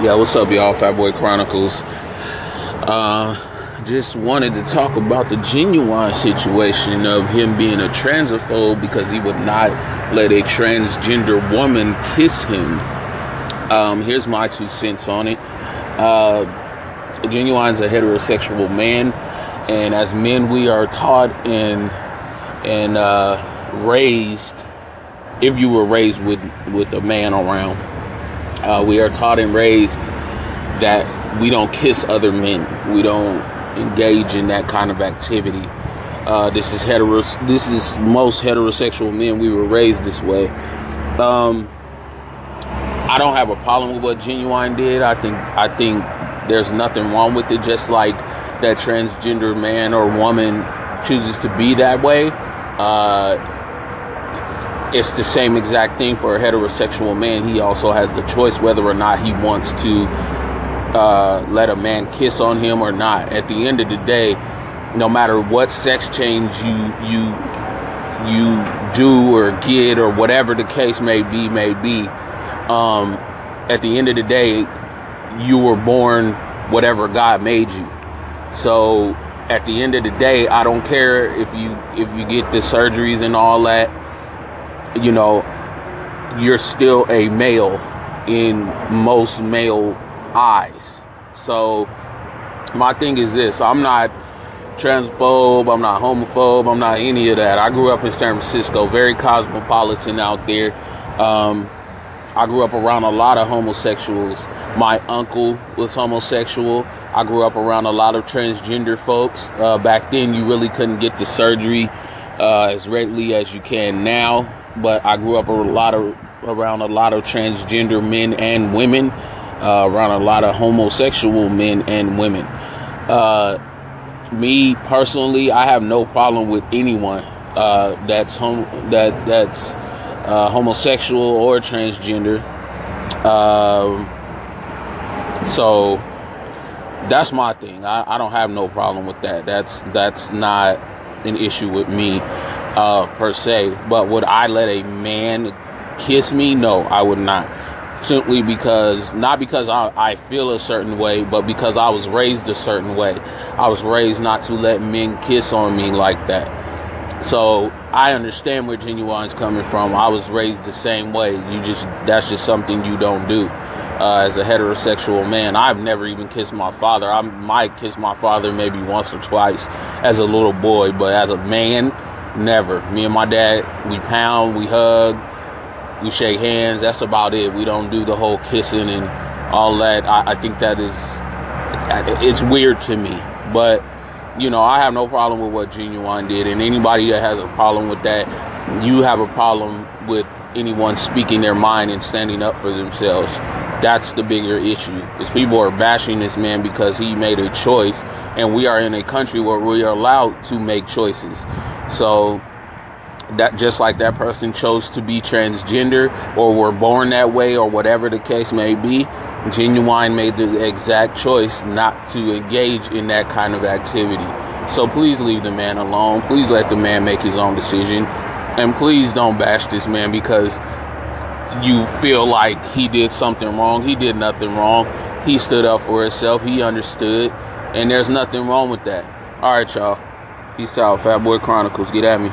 Yeah, what's up, y'all? Fatboy Chronicles. Uh, just wanted to talk about the Ginuwine situation of him being a transphobe because he would not let a transgender woman kiss him. Um, here's my two cents on it. Uh, Ginuwine's a heterosexual man, and as men, we are taught and and uh, raised. If you were raised with with a man around, uh, we are taught and raised that we don't kiss other men. We don't engage in that kind of activity. Uh, this is hetero. This is most heterosexual men. We were raised this way. Um, I don't have a problem with what Ginuwine did. I think I think there's nothing wrong with it. Just like that transgender man or woman chooses to be that way. Uh, it's the same exact thing for a heterosexual man. He also has the choice whether or not he wants to uh, let a man kiss on him or not. At the end of the day, no matter what sex change you you you do or get or whatever the case may be, may be, um, at the end of the day, you were born whatever God made you. So at the end of the day, I don't care if you if you get the surgeries and all that you know, you're still a male in most male eyes. So my thing is this I'm not transphobe, I'm not homophobe, I'm not any of that. I grew up in San Francisco, very cosmopolitan out there. Um, I grew up around a lot of homosexuals. My uncle was homosexual. I grew up around a lot of transgender folks. Uh, back then, you really couldn't get the surgery uh, as readily as you can now but I grew up a lot of around a lot of transgender men and women, uh, around a lot of homosexual men and women. Uh, me personally, I have no problem with anyone uh, that's hom- that that's uh, homosexual or transgender. Um, so that's my thing. I, I don't have no problem with that. That's that's not an issue with me uh, per se. But would I let a man kiss me? No, I would not. Simply because, not because I, I feel a certain way, but because I was raised a certain way. I was raised not to let men kiss on me like that. So I understand where Ginuwine's coming from. I was raised the same way. You just that's just something you don't do. Uh, as a heterosexual man, I've never even kissed my father. I might kiss my father maybe once or twice as a little boy, but as a man, Never. Me and my dad, we pound, we hug, we shake hands. That's about it. We don't do the whole kissing and all that. I, I think that is, it's weird to me. But, you know, I have no problem with what Ginuwine did. And anybody that has a problem with that, you have a problem with anyone speaking their mind and standing up for themselves. That's the bigger issue. Is people are bashing this man because he made a choice, and we are in a country where we are allowed to make choices. So that just like that person chose to be transgender or were born that way or whatever the case may be, Ginuwine made the exact choice not to engage in that kind of activity. So please leave the man alone. Please let the man make his own decision. And please don't bash this man because you feel like he did something wrong. He did nothing wrong. He stood up for himself. He understood. And there's nothing wrong with that. All right, y'all. Peace out. Fatboy Chronicles. Get at me.